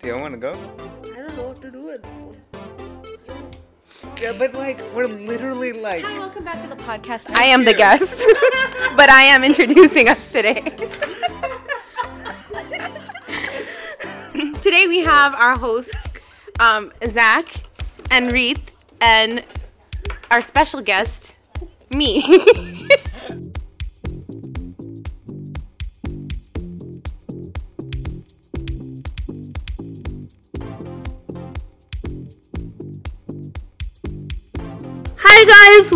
Do you want to go? I don't know what to do at this point. Yeah, but like we're literally like. Hi, welcome back to the podcast. I am the guest, but I am introducing us today. today we have our host, um, Zach and Reeth, and our special guest, me.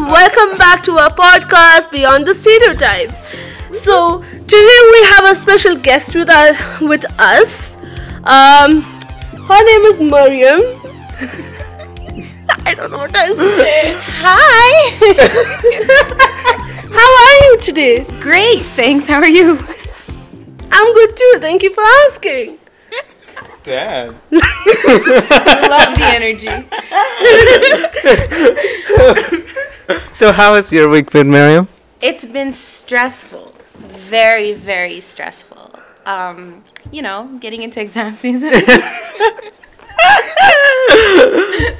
welcome back to our podcast Beyond the Stereotypes. So today we have a special guest with us. With us, um, her name is Mariam. I don't know what else to say. Hi. How are you today? Great, thanks. How are you? I'm good too. Thank you for asking. Dad. I love the energy. So how has your week been, Mariam? It's been stressful, very, very stressful. Um, you know, getting into exam season.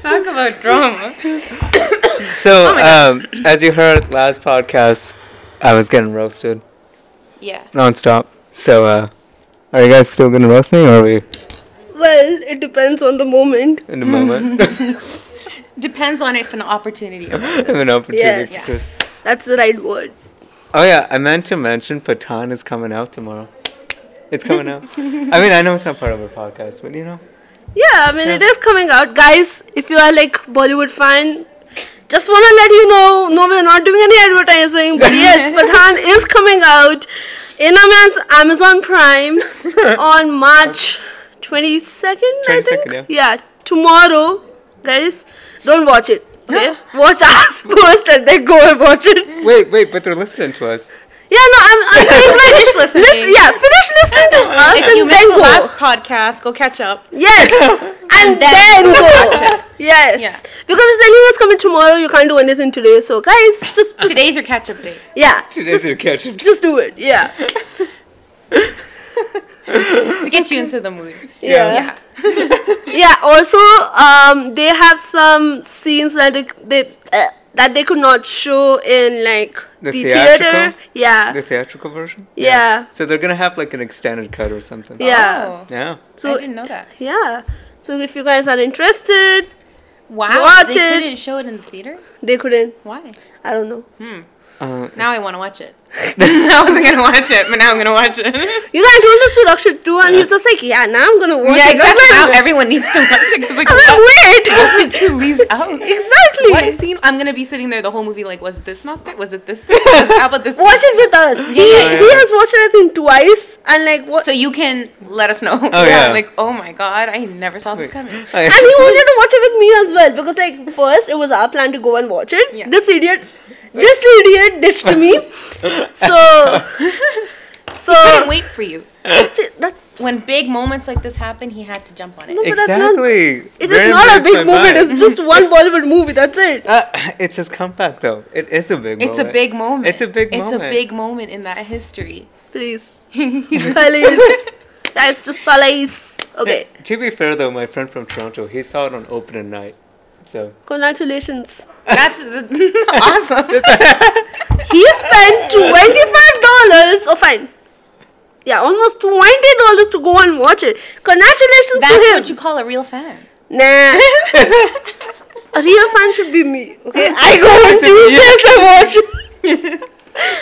Talk about drama. So, Oh um, as you heard last podcast, I was getting roasted Yeah. nonstop. So, uh, are you guys still gonna roast me, or are we Well, it depends on the moment. in the moment Depends on if an opportunity arises. an opportunity? Yes. to- That's the right word. Oh yeah, I meant to mention Pathaan is coming out tomorrow. It's coming out. I mean, I know it's not part of our podcast, but you know. Yeah, I mean it is coming out, guys. If you are like Bollywood fan, just wanna let you know. No, we're not doing any advertising, but yes, Pathaan is coming out in Amaz- Amazon Prime on March twenty second. I 22nd, think. yeah. tomorrow, guys. Don't watch it. Okay, watch us first and then go and watch it. Wait, wait, but they're listening to us. Yeah, no, I'm, I'm saying like Finish listening. Listen, yeah, finish listening to us If and you missed then the go. last podcast, go catch up. Yes, and, then then, go go. watch it. Yes, Yeah. because it's anyways coming tomorrow. You can't do anything today, so guys, just, just Today's your catch up day. yeah, Today's just, their catch up. just do it. Yeah, To get you into the mood. yeah, Yeah. yeah. Also, um, they have some scenes that they, they uh, that they could not show in like The the, theater. Yeah, The theatrical version? Yeah. So they're gonna have like an extended cut or something. yeah. Oh, Yeah. So I didn't know that. yeah. So if you guys are interested, Wow. Watch they it. couldn't show it in the theater? they couldn't. Why? I don't know. Uh, Now I want to watch it. I wasn't gonna watch it, but now I'm gonna watch it. You know, I told us to rush it too, and he's just like, yeah, now I'm gonna watch yeah, it. I'm exactly. Now everyone needs to watch it because like, I'm like, what, wait. what did you leave out? Exactly. What scene? I'm gonna be sitting there the whole movie like, was this not there? Was it this? Was, how about this? Watch it with us. He, Yeah, he has watched it I think twice, and like what? So you can let us know. Oh, yeah. Like, oh my god, I never saw this coming. I- and he wanted to watch it with me as well because like first it was our plan to go and watch it. Yeah. This idiot, this idiot ditched me. So, so Couldn't wait for you. see, that's When big moments like this happen, he had to jump on it. No, but that's not- exactly. it Very is not a big my movie. It's just one Bollywood movie. That's it. Uh, it's his comeback though. It is a big It's a big moment. It's a big It's moment. a big moment in that history. Please, please. That's just please. Okay. To be fair though, my friend from Toronto, he saw it on opening night. So Congratulations. That's awesome. He spent twenty-five dollars. Oh, fine. Yeah, almost twenty dollars to go and watch it. Congratulations That's to him. That's what you call a real fan. Nah. A real fan should be me. Okay, I go on Tuesdays and watch it.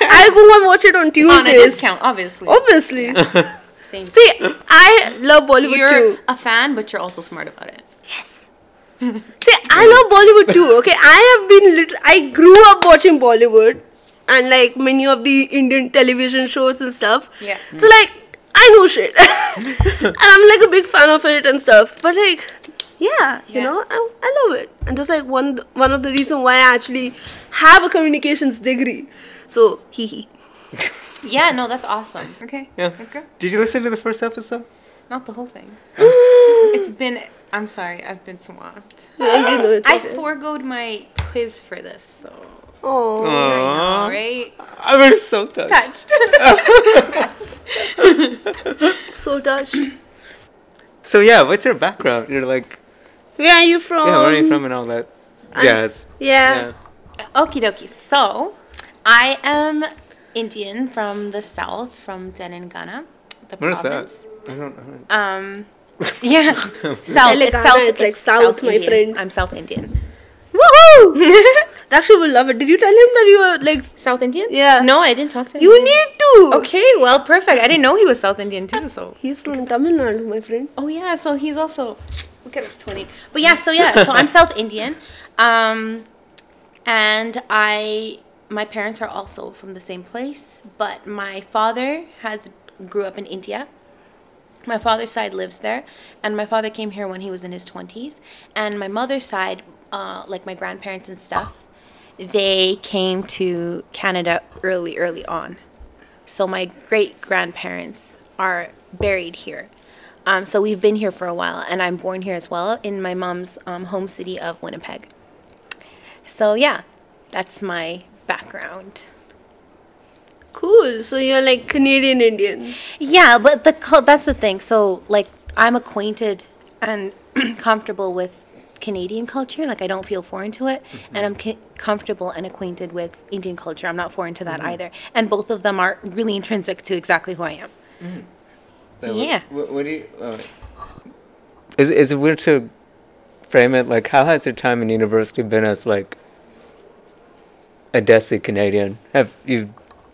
I go and watch it on Tuesdays. On a discount, obviously. Obviously. Same. See, I love Bollywood you're too. a fan, but you're also smart about it. Yes. See, I love Bollywood too. Okay, I have been lit- I grew up watching Bollywood, and like many of the Indian television shows and stuff. Yeah. So like, I know shit, and I'm like a big fan of it and stuff. But like, yeah, you Yeah. know, I, I love it, and that's like one one of the reasons why I actually have a communications degree. So hee hee. Yeah, no, that's awesome. Okay, yeah. let's go. Did you listen to the first episode? Not the whole thing. it's been. I'm sorry, I've been swamped. Yeah, you know, it's I okay. foregoed my quiz for this, so. Oh, I know, right? I was so touched. Touched. so touched. So yeah, what's your background? You're like, Where are you from? yeah, where are you from and all that jazz. Yeah. Okie dokie. So, I am Indian from the south, from Telangana, the What is that? province. I don't know. Um, yeah, south. It's Telangana, south. it's like south, my Indian. friend. I'm South Indian. Woohoo! Dakshu will love it. Did you tell him that you were like? South Indian? Yeah. No, I didn't talk to him. You need to. Okay, well, perfect. I didn't know he was South Indian too. So. He's from Tamil Nadu, my friend. Oh yeah, so he's also look at us twinning. But yeah, so yeah, so I'm South Indian, um, and I my parents are also from the same place, but my father has grew up in India. My father's side lives there, and my father came here when he was in his twenties, and my mother's side, uh, like my grandparents and stuff, they came to Canada early, early on. So my great grandparents are buried here. Um, so we've been here for a while, and I'm born here as well in my mom's um, home city of Winnipeg. So yeah, that's my background. Cool. So you're like Canadian Indian. Yeah, but the cul- that's the thing. So like I'm acquainted and comfortable with Canadian culture. Like I don't feel foreign to it, and I'm ca- comfortable and acquainted with Indian culture. I'm not foreign to that either, and both of them are really intrinsic to exactly who I am. So Yeah. What, what do you? Uh, is is it weird to frame it like how has your time in university been as like a Desi Canadian? Have you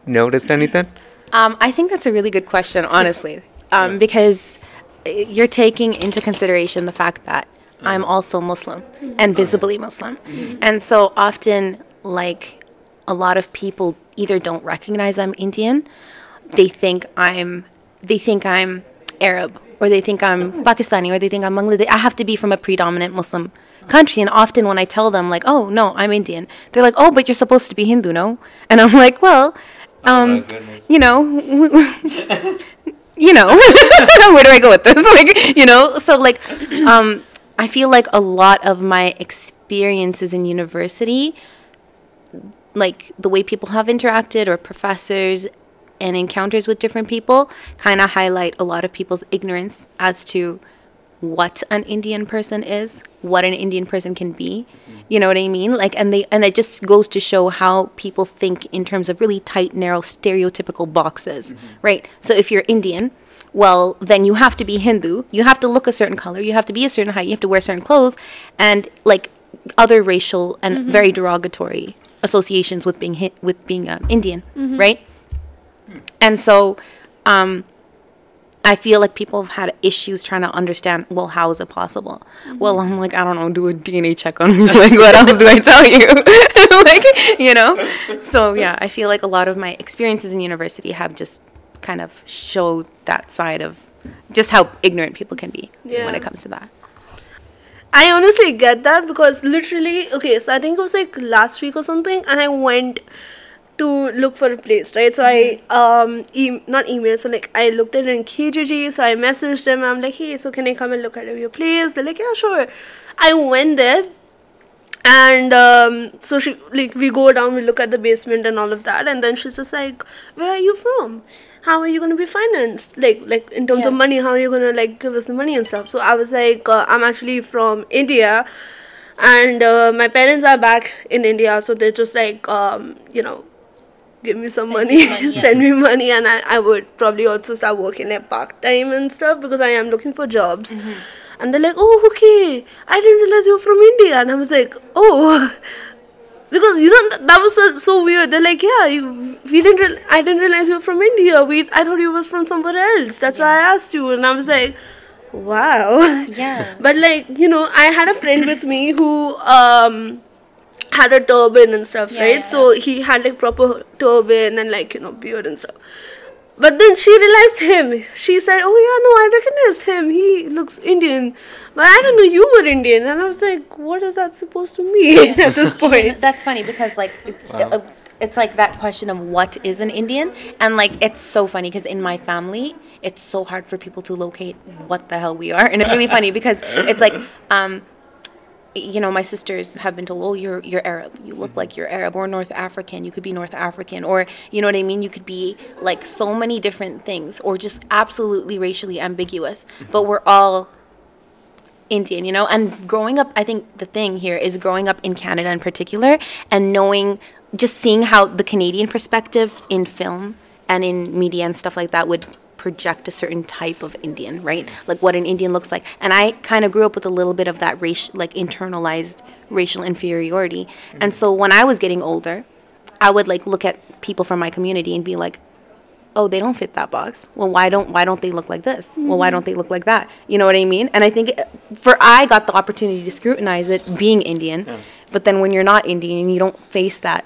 noticed anything? Um, I think that's a really good question, honestly, um, because uh, you're taking into consideration the fact that I'm also Muslim and visibly Muslim, and so often, like a lot of people either don't recognize I'm Indian, they think I'm, they think I'm Arab, or they think I'm Pakistani, or they think I'm Bangladeshi. I have to be from a predominant Muslim country, and often when I tell them like, "Oh no, I'm Indian," they're like, "Oh, but you're supposed to be Hindu, no?" And I'm like, "Well." Um, you know, you know, where do I go with this? Like, you know, so like, um, I feel like a lot of my experiences in university, like the way people have interacted or professors and encounters with different people, kind of highlight a lot of people's ignorance as to what an Indian person is, what an Indian person can be. You know what I mean? Like and they and it just goes to show how people think in terms of really tight, narrow, stereotypical boxes. Right? So if you're Indian, well, then you have to be Hindu. You have to look a certain color, you have to be a certain height, you have to wear certain clothes and like other racial and very derogatory associations with being hi- with being um, Indian, right? And so um I feel like people have had issues trying to understand, well, how is it possible? Well, I'm like, I don't know, do a DNA check on me. like, what else do I tell you? like, you know? So, yeah, I feel like a lot of my experiences in university have just kind of showed that side of just how ignorant people can be when it comes to that. I honestly get that because literally, okay, so I think it was like last week or something, and I went to look for a place, right? So I um e- not email, so like I looked at it in Kijiji, so I messaged them. I'm like, hey, so can I come and look at your place? They're like, yeah, sure. I went there, and um, so she like we go down, we look at the basement and all of that, and then she's just like, where are you from? How are you gonna be financed? Like like in terms of money, how are you gonna like give us the money and stuff? So I was like, uh, I'm actually from India, and uh, my parents are back in India, so they're just like, um, you know, give me some Send money, money, yeah. send me money, and I, I would probably also start working like part time and stuff because I am looking for jobs. And they're like, oh, okay, I didn't realize you're from India, and I was like, oh. Because you know that, that was so, so weird. They're like, yeah, you, we didn't. Real- I didn't realize you were from India. We, I thought you was from somewhere else. That's why I asked you. And I was like, wow. Yeah. but like you know, I had a friend with me who um had a turban and stuff, Yeah, right? yeah, So he had like proper turban and like you know beard and stuff. But then she realized him. She said, "Oh yeah, no, I recognized him. He looks Indian." But I don't know you were Indian, and I was like, "What is that supposed to mean at this point?" That's funny because like it's, Wow. uh, it's like that question of what is an Indian, and like it's so funny because in my family it's so hard for people to locate what the hell we are, and it's really funny because it's like um, you know my sisters have been told, oh you're you're Arab, you look mm-hmm. like you're Arab, or North African, you could be North African, or you know what I mean, you could be like so many different things, or just absolutely racially ambiguous, mm-hmm. but we're all Indian, you know? And growing up, I think the thing here is growing up in Canada in particular and knowing, just seeing how the Canadian perspective in film and in media and stuff like that would project a certain type of Indian, right? Like what an Indian looks like. And I kind of grew up with a little bit of that racial, like internalized racial inferiority. And so when I was getting older, I would like look at people from my community and be like, oh they don't fit that box well why don't why don't they look like this well why don't they look like that you know what i mean and i think uh, for i got the opportunity to scrutinize it being indian but then when you're not indian you don't face that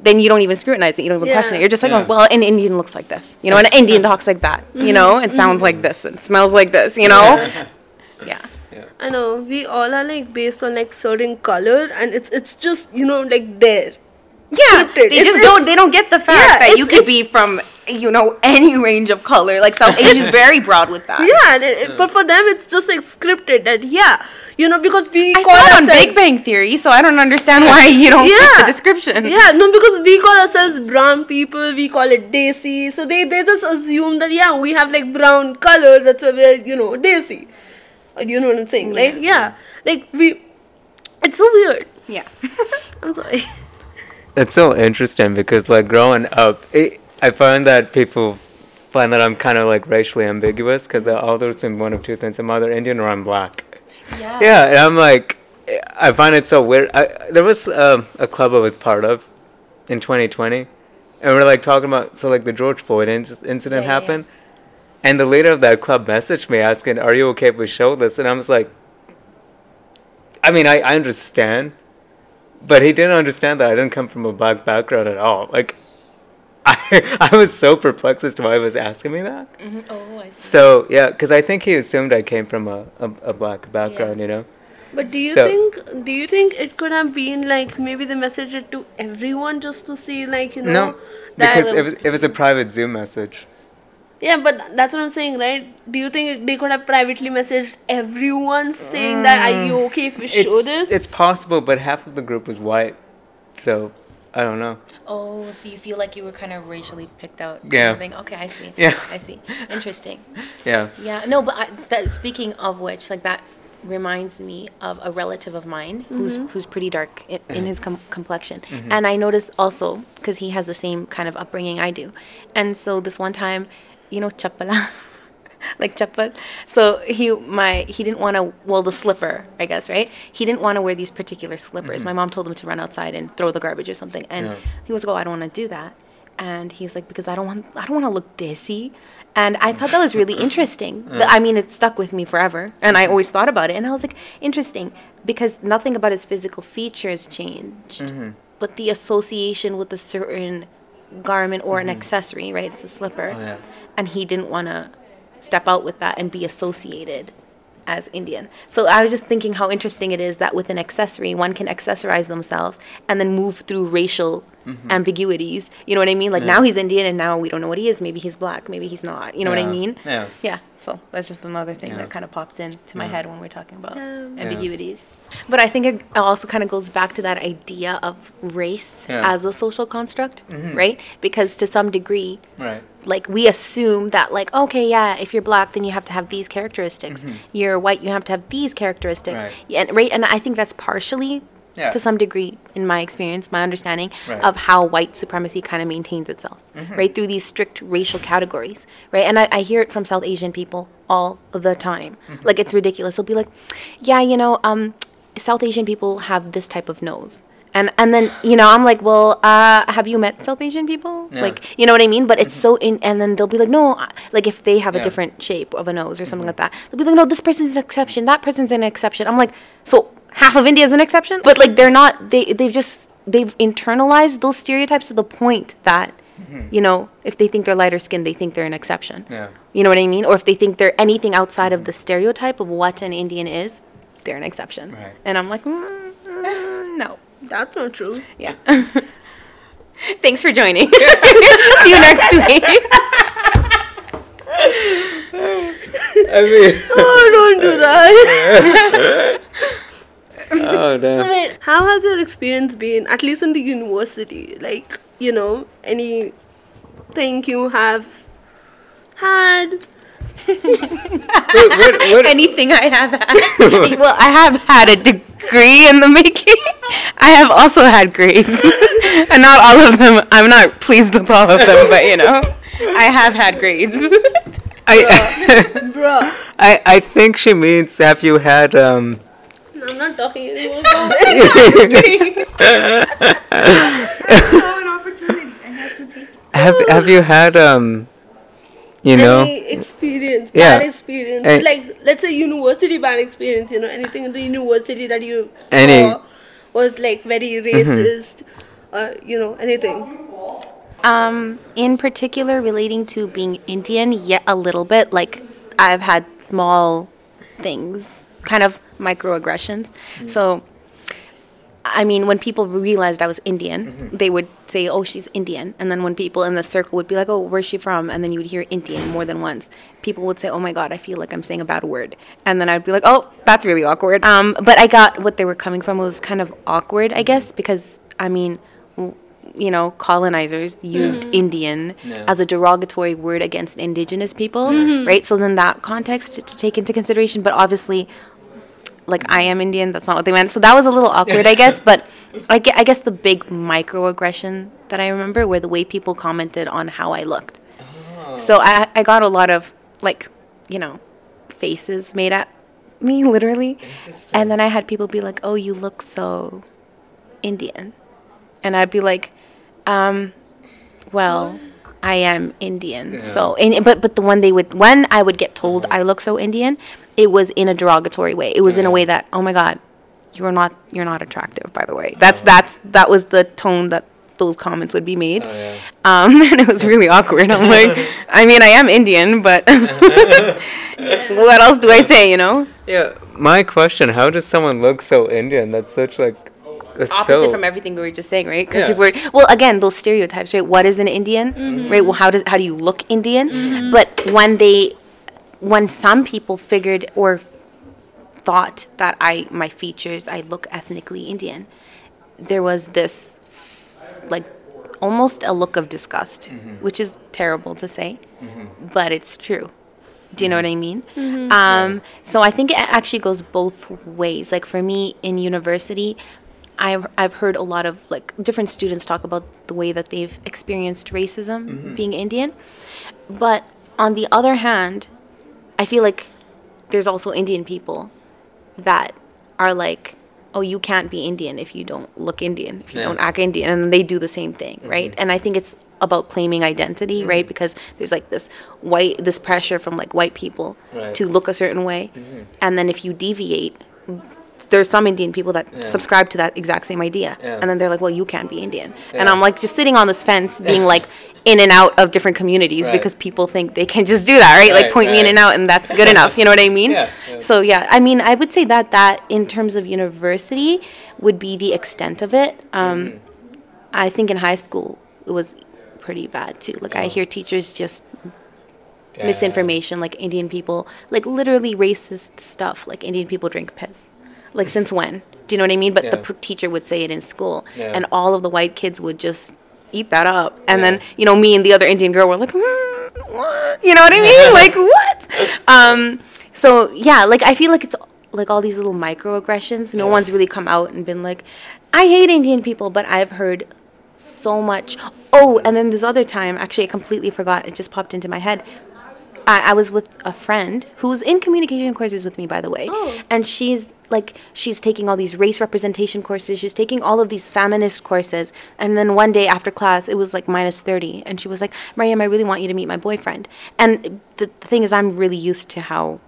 then you don't even scrutinize it. You don't even question it. You're just like Yeah. oh well an indian looks like this. You know an indian talks like that. You know it mm-hmm. sounds like this. It smells like this you know? Yeah. I know. We all are like based on like certain color, and it's it's just you know like there. Yeah, scripted. they It's- just it's- don't. They don't get the fact Yeah, that you could be from, you know, any range of color. Like South Asia is very broad with that. Yeah, and it, it- but for them it's just like scripted that yeah, you know because we I call saw it on ourselves Big Bang Theory, so I don't understand why you don't fit the description. Yeah, no, because we call ourselves brown people, we call it desi. So they, they just assume that yeah, we have like brown color, that's why we're you know desi. You know what I'm saying, right? Yeah, like we, it's so weird. Yeah. I'm sorry. It's so interesting because like growing up, it, I find that people find that I'm kind of like racially ambiguous because they're all those in one of two things: I'm either Indian or I'm black. yeah. Yeah, and I'm like, I find it so weird. I, there was um, a club I was part of in 2020, and we are like talking about so like the George Floyd in- incident Yeah, yeah, yeah. happened, and the leader of that club messaged me asking, "Are you okay if we show this?" And I was like, I mean, I, I understand, but he didn't understand that I didn't come from a black background at all. Like, I I was so perplexed as to why he was asking me that. Oh, I see. So yeah, because I think he assumed I came from a, a, a black background, you know. But do you So- think do you think it could have been like maybe they messaged it to everyone just to see like you know No, that because it was, it was a private Zoom message. yeah but that's what I'm saying right do you think they could have privately messaged everyone saying that are you okay if we show Mm. This it's possible, but half of the group was white, so I don't know. Oh, so you feel like you were kind of racially picked out? kind Yeah. of. Okay, I see. Yeah. I see. Interesting. Yeah. Yeah, no, but I, that, speaking of which, like that reminds me of a relative of mine who's mm-hmm. who's pretty dark in, in his com- complexion, mm-hmm. and I noticed also because he has the same kind of upbringing I do, and so this one time, you know, chapala. like chappal. So he my he didn't want to well the slipper I guess right. He didn't want to wear these particular slippers. Mm-hmm. My mom told him to run outside and throw the garbage or something, and Yeah. he was like, "Oh, I don't want to do that." And he's like, "Because I don't want I don't want to look desi." And I thought that was really interesting. The- I mean, it stuck with me forever, and I mm-hmm. always thought about it. And I was like, interesting, because nothing about his physical features changed, mm-hmm. but the association with a certain garment or an accessory, right? It's a slipper, Oh, yeah. and he didn't want to step out with that and be associated as Indian. So I was just thinking how interesting it is that with an accessory, one can accessorize themselves and then move through racial ambiguities. You know what I mean? Like Mm-hmm. Yeah. now he's Indian and now we don't know what he is. Maybe he's black, maybe he's not. You know what I mean? Yeah. Yeah. So that's just another thing Yeah. that kind of popped into my head when we're talking about Yeah. ambiguities. But I think it also kind of goes back to that idea of race Yeah. as a social construct, right? Because to some degree, Right. like we assume that like okay yeah if you're black then you have to have these characteristics you're white you have to have these characteristics Right. yeah, and right and i think that's partially Yeah. to some degree in my experience my understanding Right. of how white supremacy kind of maintains itself mm-hmm. right through these strict racial categories right and I, I hear it from south asian people all the time mm-hmm. like it's ridiculous they'll be like yeah you know um south asian people have this type of nose and and then you know I'm like, well, uh, have you met South Asian people? Yeah. Like, you know what I mean? But it's mm-hmm. so in, and then they'll be like, no, uh, like if they have a different shape of a nose or something like that, they'll be like, no, this person's an exception, that person's an exception. I'm like, so half of India is an exception, but like they're not. They they've just they've internalized those stereotypes to the point that. You know, if they think they're lighter skinned, they think they're an exception. Yeah. You know what I mean? Or if they think they're anything outside of the stereotype of what an Indian is, they're an exception. Right. And I'm like, mm, mm, no. that's not true Yeah. Thanks for joining. See you next week. I mean, oh don't do that oh so wait how has your experience been at least in the university like you know any thing you have had what, what, what, Anything I have had. well, I have had a degree in the making. I have also had grades. and not all of them. I'm not pleased with all of them, but you know, I have had grades. I, Bruh. I I think she means have you had um No, I'm not talking anymore. an. I have to take it. have have you had um you know Any experience, Yeah. bad experience, And- like let's say university bad experience. You know, anything in the university that you saw Any- Mm-hmm. was like very racist, or you know, anything. Um, in particular, relating to being Indian, yeah, a little bit. Like I've had small things, kind of microaggressions. So, I mean, when people realized I was Indian, mm-hmm. they would say, "Oh, she's Indian," and then when people in the circle would be like, "Oh, where's she from?" and then you would hear Indian more than once. People would say, "Oh my God, I feel like I'm saying a bad word," and then I'd be like, "Oh, that's really awkward." Um, but I got what they were coming from. It was kind of awkward, I guess, because I mean. w- You know, colonizers mm-hmm. used mm-hmm. Indian Yeah. as a derogatory word against indigenous people, right? So then that context to, to take into consideration, but obviously, like I am Indian. That's not what they meant. So that was a little awkward, I guess. But I, gue- I guess the big microaggression that I remember were the way people commented on how I looked. So I, I got a lot of like, you know, faces made at me literally, and then I had people be like, "Oh, you look so Indian," and I'd be like, um, "Well." I am Indian, so and but but the one they would when I would get told I look so Indian, it was in a derogatory way. It was in a way that oh my god, you're not you're not attractive. By the way, that's that's that was the tone that those comments would be made. Oh, yeah. Um, and it was really awkward. I'm like, I mean, I am Indian, but what else do I say? You know, Yeah, my question: How does someone look so Indian? That's such like that's opposite so from everything we were just saying, right? Because Yeah. people were well, again, those stereotypes, right? What is an Indian, right? Well, how does how do you look Indian? But when they, when some people figured or thought that I my features I look ethnically Indian, there was this like almost a look of disgust, mm-hmm. which is terrible to say, mm-hmm. but it's true. Do you know what I mm-hmm. mean? Um, so I think it actually goes both ways. Like for me in university, I've I've heard a lot of like different students talk about the way that they've experienced racism being Indian, but on the other hand, I feel like there's also Indian people that are like, oh, you can't be Indian if you don't look Indian, if you Yeah. don't act Indian, and they do the same thing, mm-hmm. right? And I think it's about claiming identity, right? Mm-hmm. Because there's like this white, this pressure from like white people Right. to look a certain way, mm-hmm. and then if you deviate, there's some Indian people that Yeah. subscribe to that exact same idea, Yeah. and then they're like, well, you can't be Indian, and I'm like just sitting on this fence, being like in and out of different communities Right. because people think they can just do that, right? Like Right, point me in and out, and that's good enough. You know what I mean? Yeah, yeah. So yeah, I mean, I would say that that in terms of university would be the extent of it. Um, Mm-hmm. I think in high school it was pretty bad too. Like Oh. I hear teachers just Damn. misinformation, like Indian people, like literally racist stuff, like Indian people drink piss. Like since when? Do you know what I mean? But the pr- teacher would say it in school, Yeah. and all of the white kids would just eat that up. And Yeah. then you know me and the other Indian girl were like, "Hmm, what? You know what I mean? like what? Um, so yeah, like I feel like it's like all these little microaggressions. No Yeah. one's really come out and been like, I hate Indian people, but I've heard so much. Oh, and then this other time, actually, I completely forgot. It just popped into my head. I, I was with a friend who's in communication courses with me, by the way. Oh. And she's like, she's taking all these race representation courses. She's taking all of these feminist courses. And then one day after class, it was like minus 30. And she was like, Mariam, I really want you to meet my boyfriend. And the, the thing is, I'm really used to how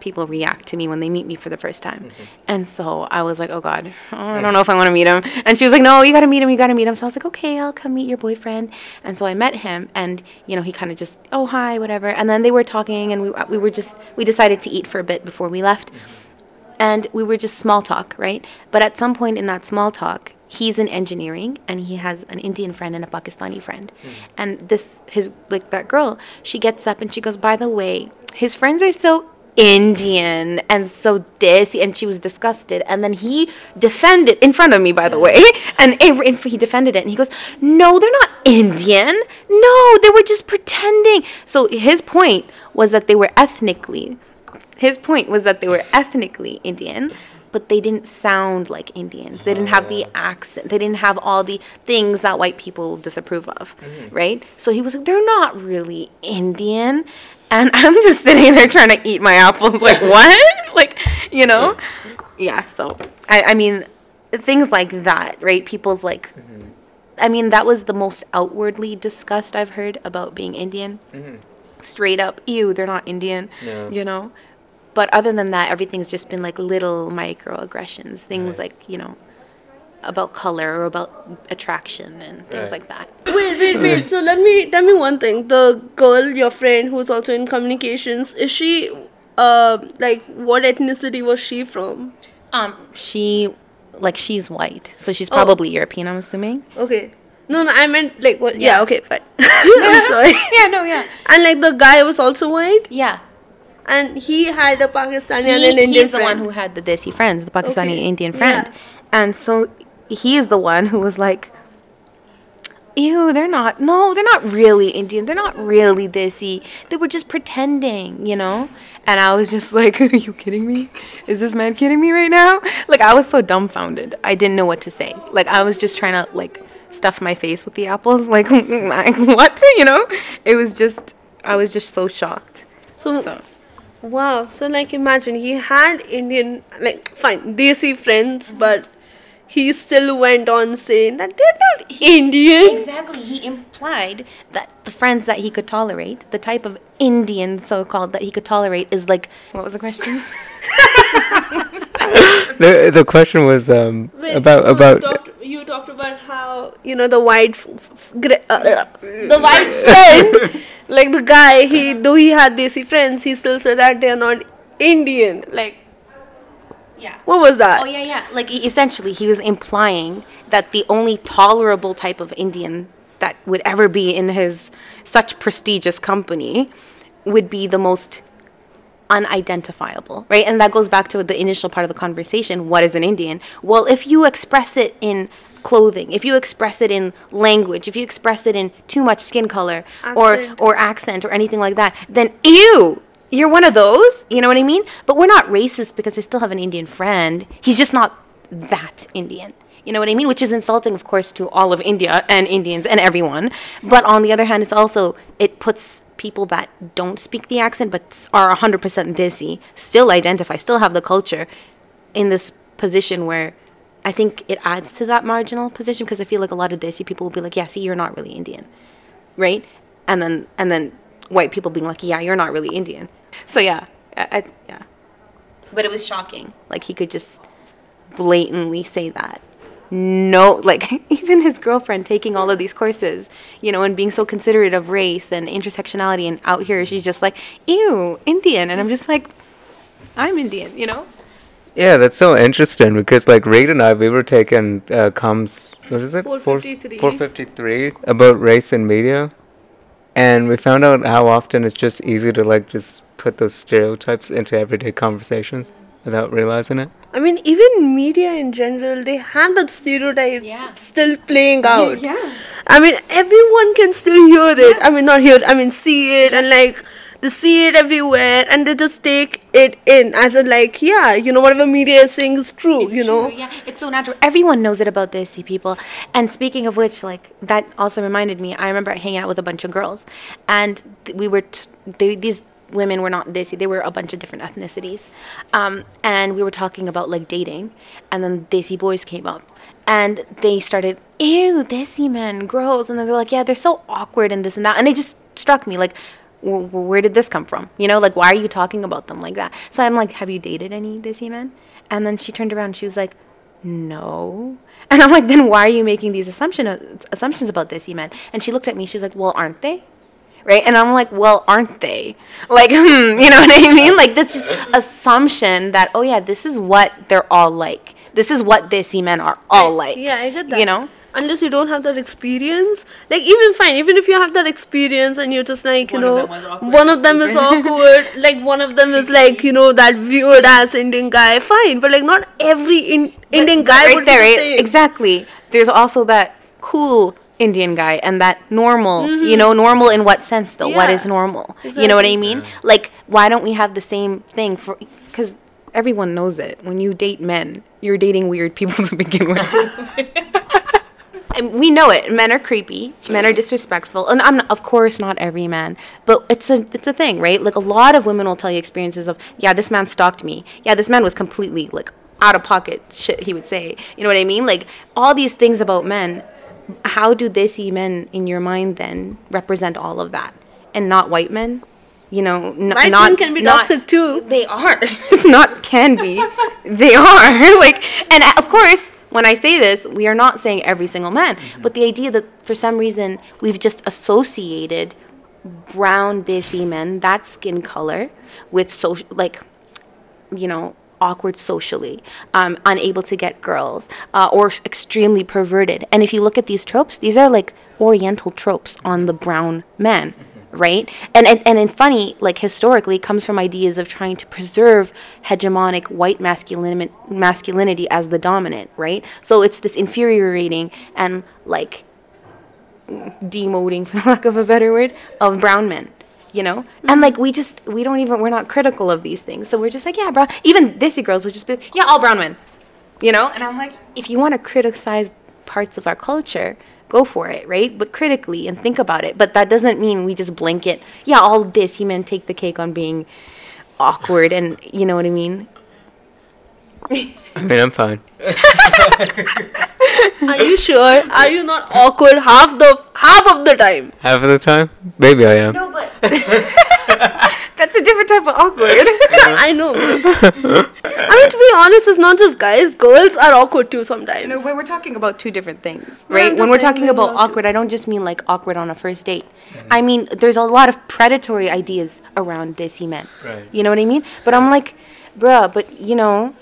people react to me when they meet me for the first time. Mm-hmm. And so I was like, oh God, oh, I mm. don't know if I want to meet him. And she was like, no, you got to meet him. You got to meet him. So I was like, okay, I'll come meet your boyfriend. And so I met him and, you know, he kind of just, oh, hi, whatever. And then they were talking and we, uh, we were just, we decided to eat for a bit before we left. Mm-hmm. And we were just small talk, right? But at some point in that small talk, he's in engineering and he has an Indian friend and a Pakistani friend. Mm. And this his like that girl, she gets up and she goes, "By the way, his friends are so Indian and so this and she was disgusted and then he defended in front of me by the way and it, he defended it and he goes no they're not Indian no they were just pretending so his point was that they were ethnically his point was that they were ethnically Indian but they didn't sound like Indians. They didn't have the oh. accent. They didn't have all the things that white people disapprove of, mm-hmm. right? So he was like, they're not really Indian. And I'm just sitting there trying to eat my apples, like, what? like, you know? Yeah, so, I, I mean, things like that, right? People's like, mm-hmm. I mean, that was the most outwardly discussed I've heard about being Indian. Mm-hmm. Straight up, ew, they're not Indian, Yeah. you know? But other than that, everything's just been like little microaggressions, things Right. like, you know, about color or about attraction and things Right. like that. Wait, wait, wait. So let me tell me one thing. The girl, your friend, who's also in communications, is she, uh, like, what ethnicity was she from? Um, she, like, she's white, so she's Oh. probably European, I'm assuming. Okay. No, no, I meant like what? Yeah. Yeah. okay, fine. I'm sorry. Yeah, no, yeah. And like the guy was also white, Yeah. and he had a Pakistani and an Indian friend. he's the one who had the Desi friends, the Pakistani Okay, Indian friend. yeah. And so he's the one who was like, Ew, they're not. No, they're not really Indian. They're not really Desi. They were just pretending, you know? And I was just like, Are you kidding me? Is this man kidding me right now? Like, I was so dumbfounded. I didn't know what to say. Like, I was just trying to, like, stuff my face with the apples. Like, what? You know? It was just, I was just so shocked. So, So, wow. So like, imagine he had Indian, like, fine, Desi friends, but he still went on saying that they're not Indian. Exactly. He implied that the friends that he could tolerate, the type of Indian so called that he could tolerate, is like. What was the question? The the question was um Wait, about so about you talked, you talked about how you know the white f- f- gra- uh, uh, the white friend like the guy he though he had desi friends he still said that they are not indian like Yeah. what was that Oh, yeah, yeah. Like, essentially, he was implying that the only tolerable type of Indian that would ever be in his such prestigious company would be the most unidentifiable, right? And that goes back to the initial part of the conversation. What is an Indian? Well, if you express it in clothing, if you express it in language, if you express it in too much skin color or or accent or anything like that, then ew, you're one of those. You know what I mean? But we're not racist because I still have an Indian friend. He's just not that Indian. You know what I mean? Which is insulting, of course, to all of India and Indians and everyone. But on the other hand, it's also it puts people that don't speak the accent but are 100% Desi still identify, still have the culture in this position where I think it adds to that marginal position because I feel like a lot of Desi people will be like, "Yeah, see, you're not really Indian." right? And then and then white people being like, "Yeah, you're not really Indian." So yeah, I, I, yeah. But it was shocking. Like he could just blatantly say that. No, like even his girlfriend taking all of these courses, you know, and being so considerate of race and intersectionality, and out here she's just like, "Ew, Indian," and I'm just like, "I'm Indian," you know? yeah that's so interesting because like Reid and I we were taking uh, comms what is it 453. 453 about race and media and we found out how often it's just easy to like just put those stereotypes into everyday conversations without realizing it i mean even media in general they have that stereotypes Yeah. still playing out Yeah. I mean, everyone can still hear it. I mean, not hear it, I mean, see it, and like, they see it everywhere, and they just take it in as a, like, yeah, you know, whatever media is saying is true, It's you know? true, yeah, it's so natural. Everyone knows it about this, see people. And speaking of which, like that also reminded me. I remember hanging out with a bunch of girls, and th- we were t- they, these women were not Desi. They were a bunch of different ethnicities, um, and we were talking about like dating, and then Desi boys came up, and they started, ew, Desi men, gross, and then they're like, yeah, they're so awkward and this and that, and it just struck me like. "Wh- wh- Where did this come from? You know, like why are you talking about them like that? So I'm like, have you dated any Desi men? And then she turned around and she was like, no. And I'm like, then why are you making these assumption assumptions about Desi men? And she looked at me. She's like, well, aren't they? Right? And I'm like, well, aren't they? Like, hmm, you know what I mean? Like this just assumption that, oh yeah, this is what they're all like. This is what Desi men are all like. Yeah, I get that. You know? Unless you don't have that experience. Like even fine, even if you have that experience and you're just like you One of know, them was awkward one of them is awkward. like one of them is like you know that weird ass Indian guy. Fine, but like not every in- Indian guy right would there, be the same. Exactly. There's also that cool Indian guy and that normal. You know, normal in what sense though? What Mm-hmm. Yeah. is normal? You know what I Exactly. mean? Like, why don't we have the same thing for? Because everyone knows it. When you date men, you're dating weird people to begin with. And we know it. Men are creepy. Men are disrespectful. And I'm of course not every man, but it's a it's a thing, right? Like a lot of women will tell you experiences of, yeah, this man stalked me. Yeah, this man was completely like out of pocket shit he would say. You know what I mean? Like all these things about men. How do they see men in your mind then represent all of that, and not white men? You know, n- White not men can be not- toxic too. they are. it's not can be. they are. like, and of course, when I say this, we are not saying every single man, but the idea that for some reason we've just associated brown desi men, that skin color, with so like, you know, awkward socially, um, unable to get girls, uh, or extremely perverted. And if you look at these tropes, these are like Oriental tropes on the brown man, right? And and and in funny, like historically, comes from ideas of trying to preserve hegemonic white masculinity masculinity as the dominant, right? So it's this infuriating and like demoting, for lack of a better word, of brown men. You know, and mm-hmm. like we just we don't even we're not critical of these things, so we're just like yeah, brown. Even Desi girls would just be like, yeah, all brown men. You know, and I'm like, if you want to criticize parts of our culture, go for it, right? But critically and think about it. But that doesn't mean we just blanket. Yeah, all this, he meant take the cake on being awkward, and you know what I mean. I mean, I'm fine. Are you sure? Are you not awkward half the half of the time? Half of the time, maybe I am. No, but that's a different type of awkward. I know. I mean, to be honest, it's not just guys. Girls are awkward too sometimes. No, but we're talking about two different things, right? I'm when we're talking about love to. awkward, I don't just mean like awkward on a first date. I mm-hmm. mean, there's a lot of predatory ideas around Desi men. Right. You know what I mean? But I'm like, bruh, but you know,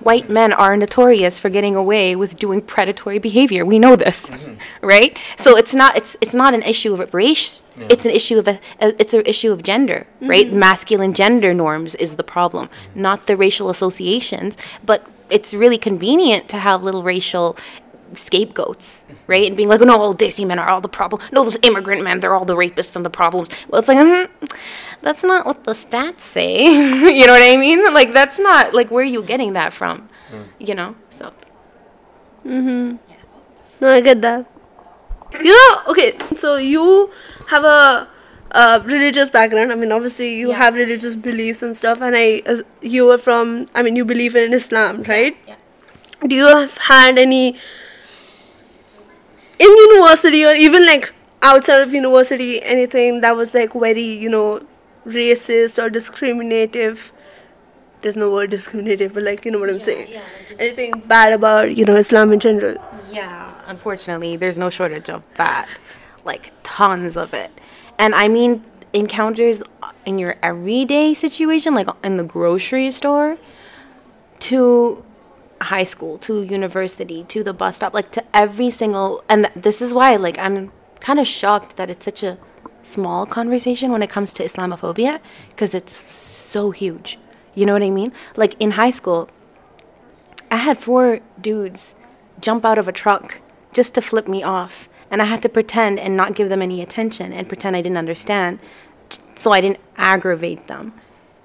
white men are notorious for getting away with doing predatory behavior. We know this, mm-hmm. right? So it's not it's it's not an issue of race. It's an issue of a, a it's an issue of gender, mm-hmm. right? Masculine gender norms is the problem, mm-hmm. not the racial associations. But it's really convenient to have little racial scapegoats, right? And being like, no, all Desi men are all the problem. No, those immigrant men, they're all the rapists and the problems. Well, it's like, mm, that's not what the stats say. you know what I mean? Like, that's not, like, where are you getting that from? You know? So, Mm hmm. No, I get that. You know, okay, so you have a, a religious background. I mean, obviously, you Yeah. have religious beliefs and stuff, and I, uh, you are from, I mean, you believe in Islam, right? yeah. Do you have had any in university or even like outside of university anything that was like very, you know, racist or discriminative? There's no word discriminative, but like, you know what I'm saying? yeah, Anything bad about, you know, Islam in general? Yeah, unfortunately, there's no shortage of that. Like tons of it. And I mean encounters in your everyday situation, like in the grocery store, to high school, to university, to the bus stop, like to every single and th- this is why like I'm kind of shocked that it's such a small conversation when it comes to Islamophobia because it's so huge. You know what I mean? Like in high school, I had four dudes jump out of a truck just to flip me off. And I had to pretend and not give them any attention and pretend I didn't understand so I didn't aggravate them.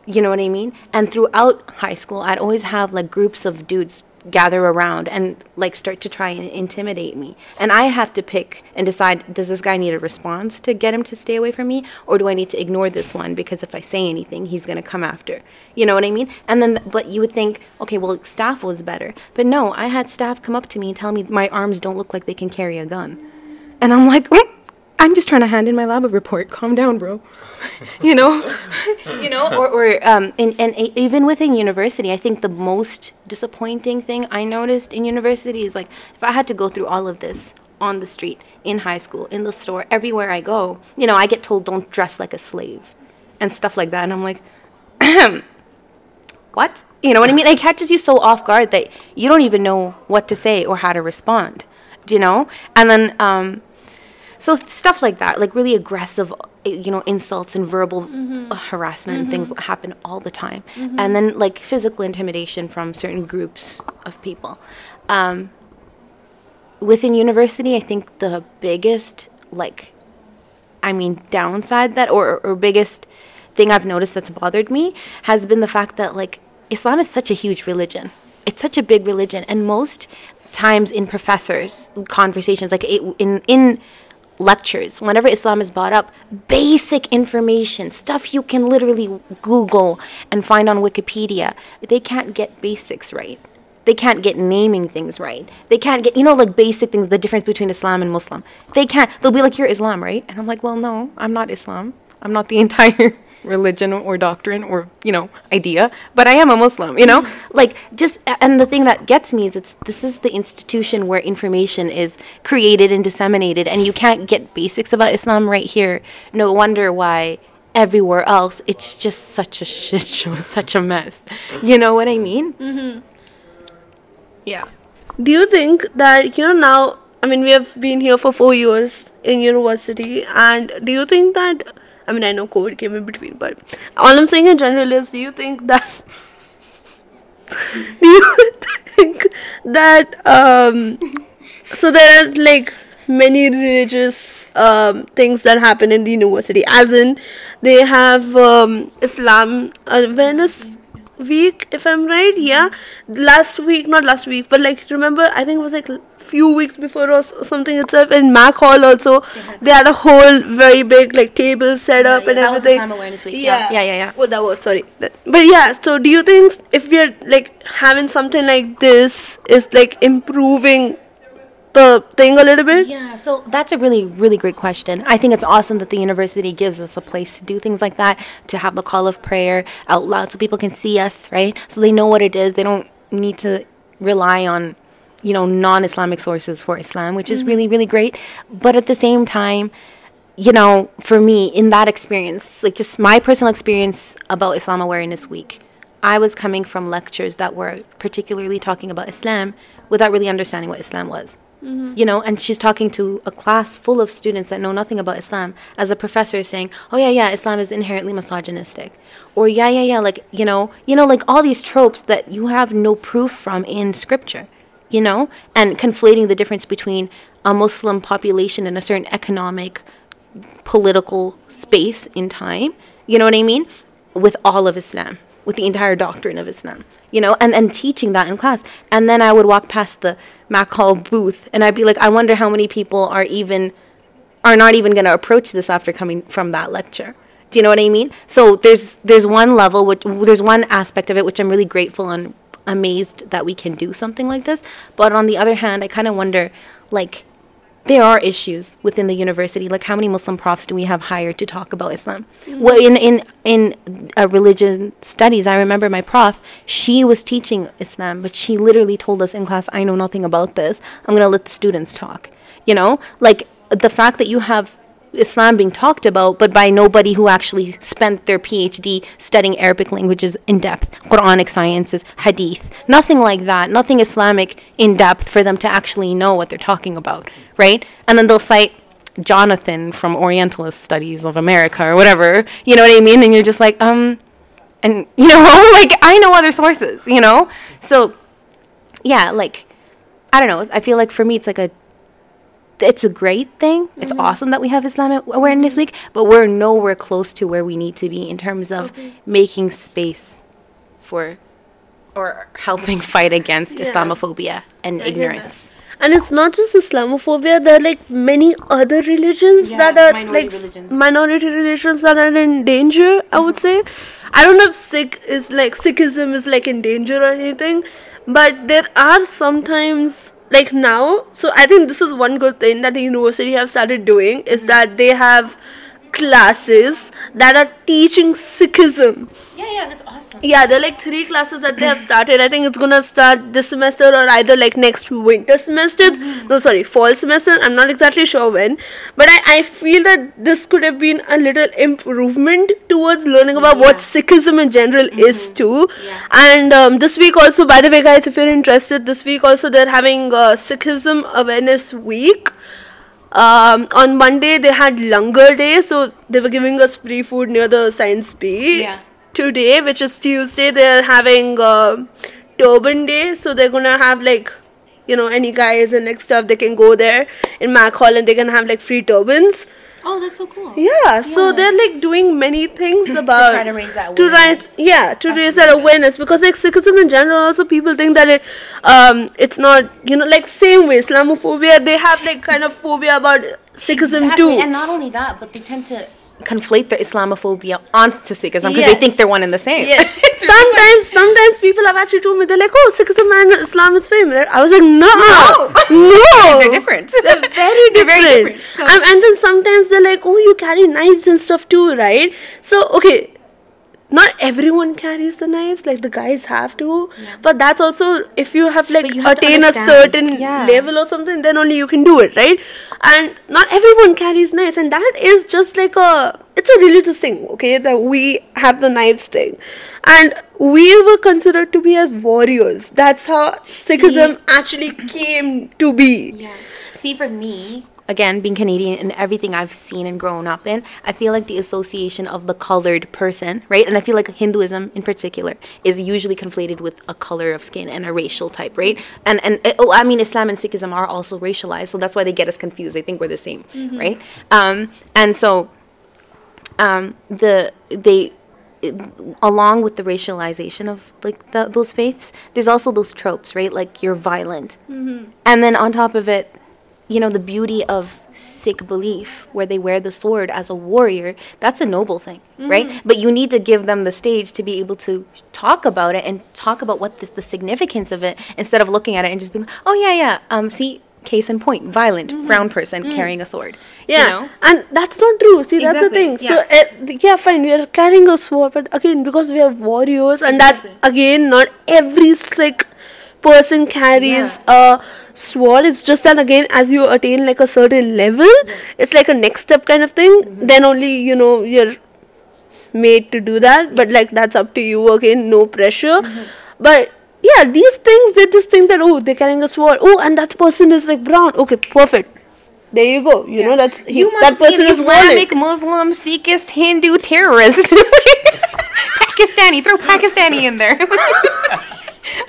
You know what I mean? And throughout high school, I'd always have like groups of dudes gather around and like start to try and intimidate me. And I have to pick and decide does this guy need a response to get him to stay away from me or do I need to ignore this one because if I say anything, he's going to come after. You know what I mean? And then but you would think, okay, well, staff was better. But no, I had staff come up to me and tell me my arms don't look like they can carry a gun. And I'm like, "Mm, I'm just trying to hand in my lab report. Calm down, bro. you know, you know, or, or um, and, and e- even within university, I think the most disappointing thing I noticed in university is like if I had to go through all of this on the street, in high school, in the store, everywhere I go, you know, I get told don't dress like a slave and stuff like that, and I'm like, what? You know what I mean? It catches you so off guard that you don't even know what to say or how to respond. Do you know? And then um, so stuff like that, like really aggressive, you know, insults and verbal uh, harassment and things happen all the time. And then like physical intimidation from certain groups of people. Um, within university, I think the biggest like I mean, downside that or, or biggest thing I've noticed that's bothered me has been the fact that like Islam is such a huge religion. It's such a big religion, and most times in professors' conversations, like it, in in lectures, whenever Islam is brought up, basic information, stuff you can literally Google and find on Wikipedia, they can't get basics right. They can't get naming things right. They can't get, you know, like basic things, the difference between Islam and Muslim. They can't, they'll be like, you're Islam, right? And I'm like, well, no, I'm not Islam. I'm not the entire religion or doctrine or, you know, idea, but I am a Muslim, you know? Like, just, and the thing that gets me is it's, this is the institution where information is created and disseminated, and you can't get basics about Islam right here. No wonder why everywhere else it's just such a shit show, such a mess. You know what I mean? Mhm. Yeah. Do you think that you know now? I mean, we have been here for four years in university, and do you think that? I mean, I know COVID came in between, but all I'm saying in general is, do you think that? do you think that? Um, so there are like many religious um, things that happen in the university, as in they have um, Islam awareness week if i'm right yeah last week not last week but like remember i think it was like a few weeks before or something itself in mac hall also they had a whole very big like table set up and that was everything Islam Awareness Week, yeah. Yeah, yeah, yeah. oh that was sorry but yeah so do you think if we're like having something like this is like improving the thing a little bit Yeah, so that's a really, really great question. I think it's awesome that the university gives us a place to do things like that, to have the call of prayer out loud so people can see us, right? So they know what it is. They don't need to rely on, you know, non Islamic sources for Islam, which is mm-hmm. really, really great. But at the same time, you know, for me, in that experience, like just my personal experience about Islam Awareness Week, I was coming from lectures that were particularly talking about Islam without really understanding what Islam was. Mm-hmm. You know, and she's talking to a class full of students that know nothing about Islam as a professor saying, Oh yeah, yeah, Islam is inherently misogynistic. Or yeah, yeah, yeah, like you know, you know, like all these tropes that you have no proof from in scripture you know, and conflating the difference between a Muslim population in a certain economic, political space in time, you know what I mean, with all of Islam, with the entire doctrine of Islam, you know, and, and teaching that in class. And then I would walk past the Mac Hall booth and I'd be like, I wonder how many people are even, are not even going to approach this after coming from that lecture. Do you know what I mean? So there's there's one level, which there's one aspect of it which I'm really grateful and amazed that we can do something like this. But on the other hand, I kind of wonder, like, there are issues within the university. Like, how many Muslim profs do we have hired to talk about Islam? Well, in in in uh, religion studies, I remember my prof. She was teaching Islam, but she literally told us in class, "I know nothing about this. I'm gonna let the students talk." You know, like the fact that you have Islam being talked about, but by nobody who actually spent their PhD studying Arabic languages in depth, Quranic sciences, Hadith, nothing like that, nothing Islamic in depth for them to actually know what they're talking about, right? And then they'll cite Jonathan from Orientalist Studies of America or whatever, you know what I mean? And you're just like, um, and you know, like I know other sources, you know? So, yeah, like, I don't know. I feel like for me, it's like a it's a great thing. It's mm-hmm. awesome that we have Islamic Awareness mm-hmm. Week, but we're nowhere close to where we need to be in terms of making space for or helping fight against Yeah. Islamophobia and I ignorance. And it's not just Islamophobia, there are like many other religions Yeah, that are like religions. minority religions that are in danger, I would mm-hmm. say. I don't know if Sikh is like Sikhism is like in danger or anything, but there are sometimes like now, so I think this is one good thing that the university have started doing is mm-hmm. that they have classes that are teaching Sikhism. Yeah, yeah, that's. Yeah, there are like three classes that they have started. I think it's gonna start this semester or either like next winter semester. No, sorry, fall semester. I'm not exactly sure when. But I, I feel that this could have been a little improvement towards learning about what Sikhism in general is too. And um, this week also, by the way, guys, if you're interested, this week also they're having uh, Sikhism Awareness Week um, on Monday they had Langar Day, so they were giving us free food near the Science Bay. Yeah. Today, which is Tuesday, they're having uh, Turban Day, so they're gonna have like, you know, any guys and like stuff. They can go there in Mac Hall and they can have like free turbans. Oh, that's so cool. Yeah, so they're like doing many things about to try to raise that to raise awareness. yeah to raise that awareness because like Sikhism in general also people think that it um it's not you know like same way Islamophobia they have like kind of phobia about Sikhism Exactly, too. And not only that, but they tend to conflate their Islamophobia onto Sikhism because Yes. they think they're one and the same. Yes. sometimes, sometimes people have actually told me they're like, "Oh, Sikhism and Islam is same." I was like, "No, no, no. They're different. They're very They're different." very different, so- and, and then sometimes they're like, "Oh, you carry knives and stuff too, right?" So okay. Not everyone carries the knives, like the guys have to, but that's also if you have like you have attain a certain Yeah. level or something, then only you can do it, right? And not everyone carries knives, and that is just like a it's a religious thing, okay? That we have the knives thing, and we were considered to be as warriors. That's how Sikhism actually came to be. Yeah. See, for me, again, being Canadian and everything I've seen and grown up in, I feel like the association of the colored person, right? And I feel like Hinduism in particular is usually conflated with a color of skin and a racial type, right? And and uh, oh, I mean, Islam and Sikhism are also racialized, so that's why they get us confused. They think we're the same, right? Um, and so, um, the they along with the racialization of like the, those faiths there's also those tropes right like you're violent and then on top of it you know the beauty of sikh belief where they wear the sword as a warrior that's a noble thing right? But you need to give them the stage to be able to talk about it and talk about what the, the significance of it instead of looking at it and just being oh yeah yeah um see case in point violent brown person carrying a sword Yeah, you know? and that's not true. See, that's the Exactly, thing. So, uh, yeah, fine, we are carrying a sword, but again, because we are warriors, and that's again not every Sikh person carries a sword. It's just that again, as you attain like a certain level, it's like a next step kind of thing. Mm-hmm. Then only you know you're made to do that. But like that's up to you. Again, no pressure. Mm-hmm. But yeah, these things they just think that oh they're carrying a sword. Oh, and that person is like brown. Okay, perfect. There you go. You know that's he, You must that person be an is Islamic, violent. Muslim, Sikhist, Hindu terrorist. Pakistani, throw Pakistani in there.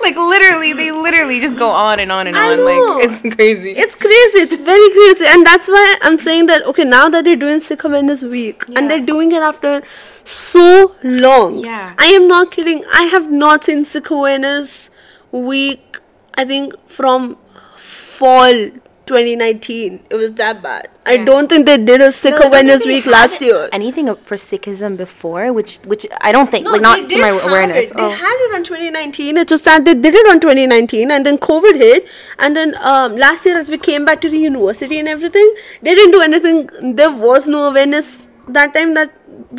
like literally, they literally just go on and on and I on. know. Like it's crazy. It's crazy. It's very crazy, and that's why I'm saying that. Okay, now that they're doing Sikh Awareness Week, Yeah. and they're doing it after so long. Yeah. I am not kidding. I have not seen Sikh Awareness Week. I think from fall 2019. It was that bad. I don't think they did a Sikh No, Awareness Week last year. Anything for Sikhism before, which which I don't think, No, like not to my awareness. It. They Oh. had it on 2019. It's just that they did it on 2019, and then COVID hit, and then um, last year as we came back to the university and everything, they didn't do anything. There was no awareness that time. That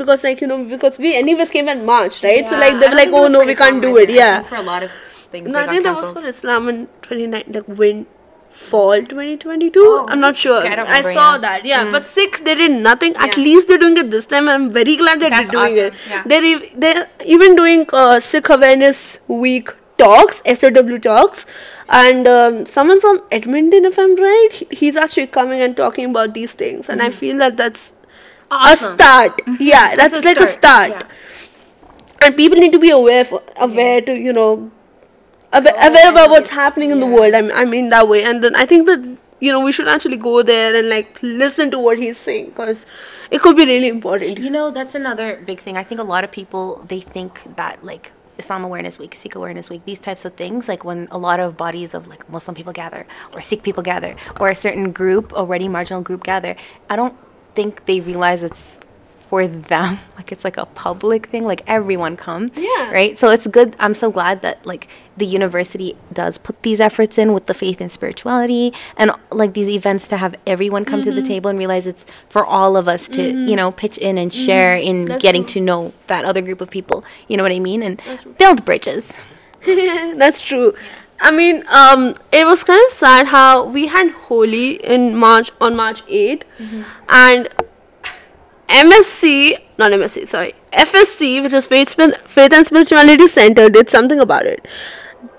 because like you know because we anyways came in March, right? so like they were like, oh no, we can't do it. Yeah. for a lot of things. No, I think that was for Islam in 29, like when fall 2022. Oh, I'm not sure. I I saw yeah. that. Yeah, but Sikh they did nothing. At Yeah. least they're doing it this time. I'm very glad that That's they're doing awesome, it. yeah. They're they're even doing uh, Sikh Awareness Week talks, SOW talks. And um, someone from Edmonton, if I'm right, he- he's actually coming and talking about these things. And I feel that that's Mm-hmm. Awesome. a start. Yeah, that's, a like a start, start and people need to be aware for, aware to you know aware, aware about what's happening in the world. I mean, I mean that way. And then i think that you know we should actually go there and like listen to what he's saying because it could be really important. You know, that's another big thing. I think a lot of people they think that like Islam Awareness Week, Sikh Awareness Week, these types of things, like when a lot of bodies of like Muslim people gather or Sikh people gather or a certain group, already marginal group gather, I don't think they realize it's for them. Like it's like a public thing. Like everyone come. Yeah. Right. So it's good. I'm so glad that like the university does put these efforts in with the faith and spirituality and like these events to have everyone come to the Mm-hmm. table and realize it's for all of us to you know pitch in and share in Mm-hmm. That's getting true. to know that other group of people. You know what I mean? And build bridges. That's true. I mean, um, it was kind of sad how we had Holi in March on March 8, and MSC, not MSC, sorry, FSC, which is Faith, Faith and Spirituality Center, did something about it.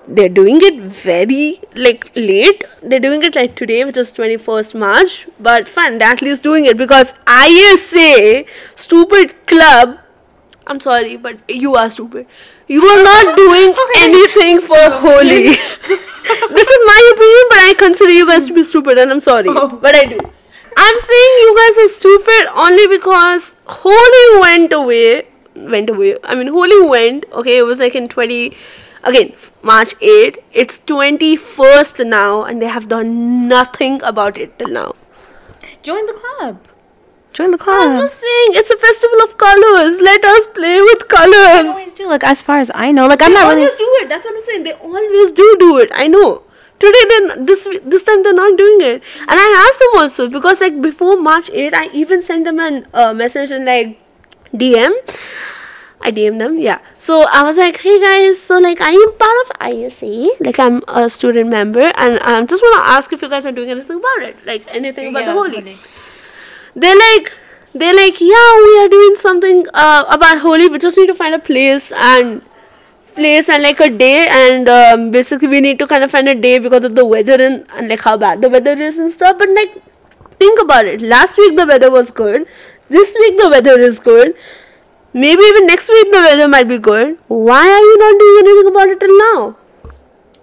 They're doing it very like late. They're doing it like today, which is 21st March. But fine, they're at least doing it because ISA, stupid club, I'm sorry, but you are stupid. You are not doing anything for Holi. this is my opinion, but I consider you guys to be stupid, and I'm sorry, oh. but I do. I'm saying you guys are stupid only because Holi went away. Went away. I mean, Holi went. Okay, it was like in 20. Again, March 8. It's 21st now, and they have done nothing about it till now. Join the club. Join the club. I'm just saying, it's a festival of colors. Let us play with colors. They colors. always do. Like as far as I know, like I'm they not really. always do it. That's what I'm saying. They always do do it. I know. Today, then this this time they're not doing it, and I asked them also because like before March 8, I even sent them an uh, message and like DM. I DM them, yeah. So I was like, hey guys, so like I am part of ISA, like I'm a student member, and I just want to ask if you guys are doing anything about it, like anything about the Holi. They're like they're like yeah we are doing something uh, about Holi. We just need to find a place and place and like a day and um, basically we need to kind of find a day because of the weather and, and like how bad the weather is and stuff but like think about it. Last week the weather was good. This week the weather is good. Maybe even next week the weather might be good. Why are you not doing anything about it till now?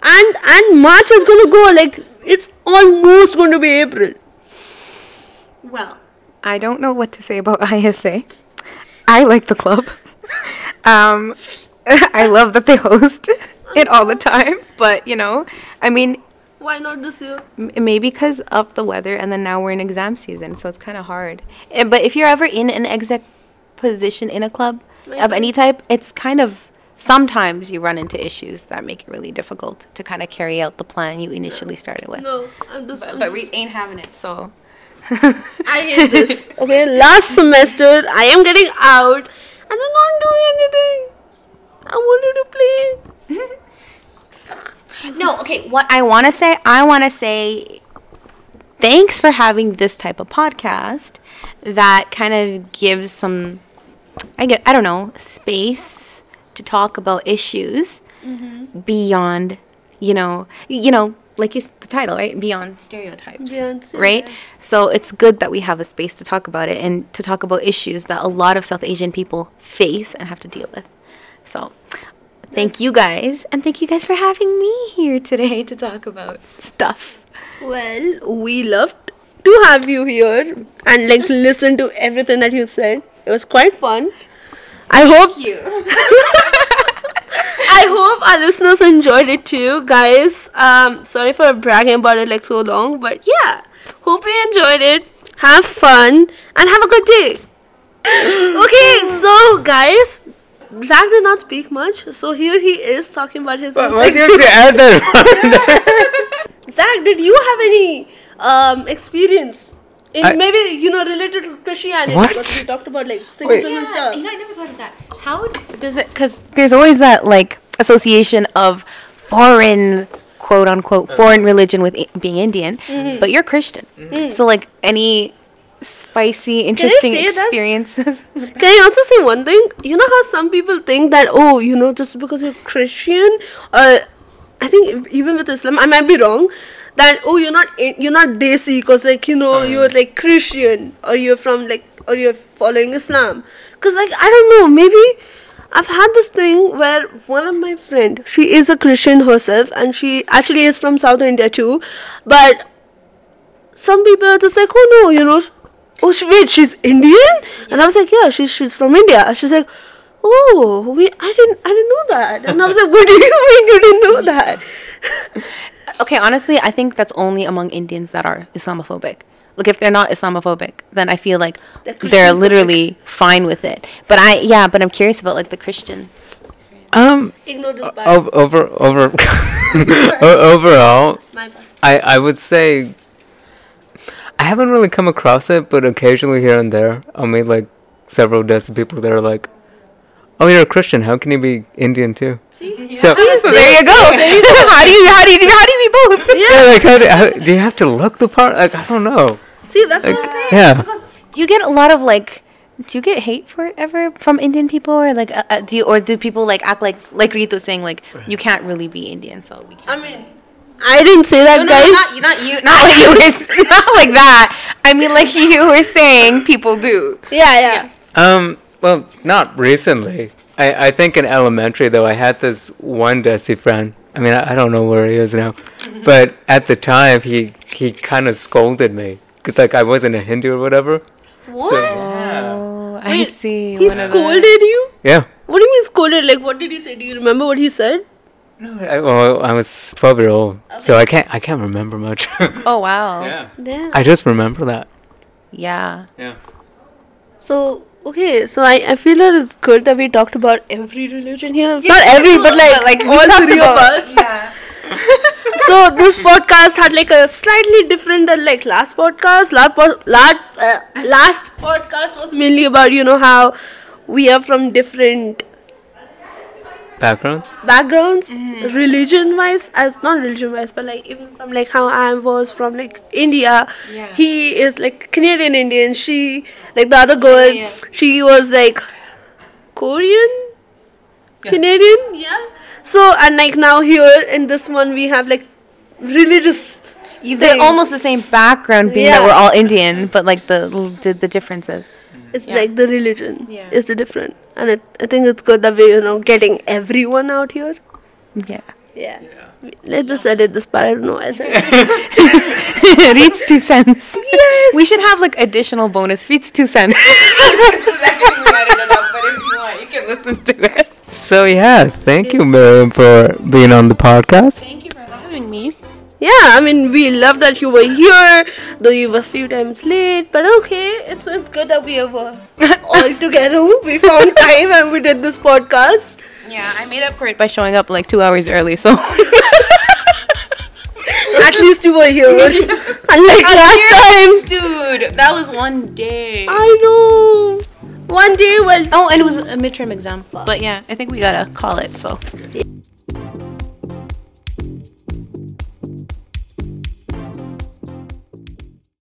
And and march is going to go like it's almost going to be april. Well, I don't know what to say about ISA. I like the club. um, I love that they host it all the time, but you know, I mean, why not this year m- maybe because of the weather, and then now we're in exam season, so it's kind of hard. Eh, But if you're ever in an exec position in a club of any type, it's kind of sometimes you run into issues that make it really difficult to kind of carry out the plan you initially started with. no i'm just But, I'm but we ain't having it, so. I hate this. Okay, last semester I am getting out and I'm not doing anything. I wanted to play. No, okay, what I want to say, I want to say thanks for having this type of podcast that kind of gives some I get I don't know, space to talk about issues mm-hmm. beyond, you know, you know, like you, the title, right? Beyond stereotypes. Beyond right? So it's good that we have a space to talk about it and to talk about issues that a lot of South Asian people face and have to deal with. So thank you guys and thank you guys for having me here today to talk about stuff. Well, we loved to have you here and like listen to everything that you said. It was quite fun. I hope you. I hope our listeners enjoyed it too, guys. Um, sorry for bragging about it like so long, but yeah, hope you enjoyed it. Have fun and have a good day. okay, so guys, Zach did not speak much, so here he is talking about his. own Why do you have to add that? Zach, did you have any um experience in I- maybe you know related to Christianity? What? Because we talked about like symbols Wait. and stuff. I never thought of that. How does it? Because there's always that like association of foreign, quote unquote, foreign religion with I- being Indian, but you're Christian. So like any spicy, interesting say that? experiences. Can I also say one thing? You know how some people think that oh, you know, just because you're Christian, uh, I think even with Islam, I might be wrong. That oh, you're not you're not desi because like you know you're like Christian or you're from like or you're following Islam. Cause like I don't know, maybe I've had this thing where one of my friend, she is a Christian herself, and she actually is from South India too, but some people are just like, oh no, you know, oh sh- wait, she's Indian, and I was like, yeah, she's she's from India. She's like, oh, we, I didn't, I didn't know that, and I was like, what do you mean you didn't know that? okay, honestly, I think that's only among Indians that are Islamophobic. like if they're not Islamophobic, then I feel like They're they're literally fine with it. But I yeah, but I'm curious about like the Christian. Um, Ignore this part. o- over over overall, My. I I would say I haven't really come across it, but occasionally here and there, I'll meet like several dozen people that are like, "Oh, you're a Christian. How can you be Indian too?" See? So So there you go. how do you how do you how do you be both? yeah, like how do, how, do you have to look the part? Like I don't know. See, that's Like, what I'm saying. yeah. Because Do you get a lot of like? Do you get hate for it ever from Indian people, or like, uh, uh, do you, or do people like act like like Rito saying like you can't really be Indian, so we can't. I mean, I didn't say that, No, no, guys. not, not you, not like you were, not like that. I mean, like you were saying, people do. yeah, yeah. Um, well, not recently. I, I think in elementary though, I had this one Desi friend. I mean, I, I don't know where he is now, but at the time he he kind of scolded me because like I wasn't a Hindu or whatever. What? So, Oh, I Wait, see. he one of the- scolded you? yeah. What do you mean scolded? Like, what did he say? Do you remember what he said? I, well, I was twelve year old, so I can't I can't remember much. Oh wow. Damn. I just remember that. Yeah. Yeah. So okay, so I, I feel that it's good that we talked about every religion here. Not every, but like, we all three of about- us. Yeah. So this podcast had like a slightly different than like last podcast. Last po- last, uh, last podcast was mainly about you know how we are from different Backgrounds. backgrounds, mm. religion wise, as not religion wise, but like even from like how I was from like India. Yeah. He is like Canadian Indian. She like the other girl. yeah. She was like Korean, Canadian. Yeah. So and like now here in this one we have like religious. They're things. almost the same background, being that we're all Indian, but like the the, the differences. Mm-hmm. It's Yeah. like the religion Yeah. is the different, and it, I think it's good that we you know getting everyone out here. Yeah. Yeah. Let's just edit this part. I don't know. I said Reed's two cents. Yes. We should have like additional bonus. Reed's two cents. this is everything we edited out, but if you want, you can listen to it. So yeah, thank you, Mariam, for being on the podcast. Thank you for having me. Yeah, I mean, we love that you were here, though you were a few times late. But okay, it's it's good that we were uh, all together. We found time and we did this podcast. Yeah, I made up for it by showing up like two hours early. So At least you were here, unlike oh, last time. dude, that was one day. I know. One day, well, Oh, and it was a midterm exam. But yeah, I think we gotta call it. So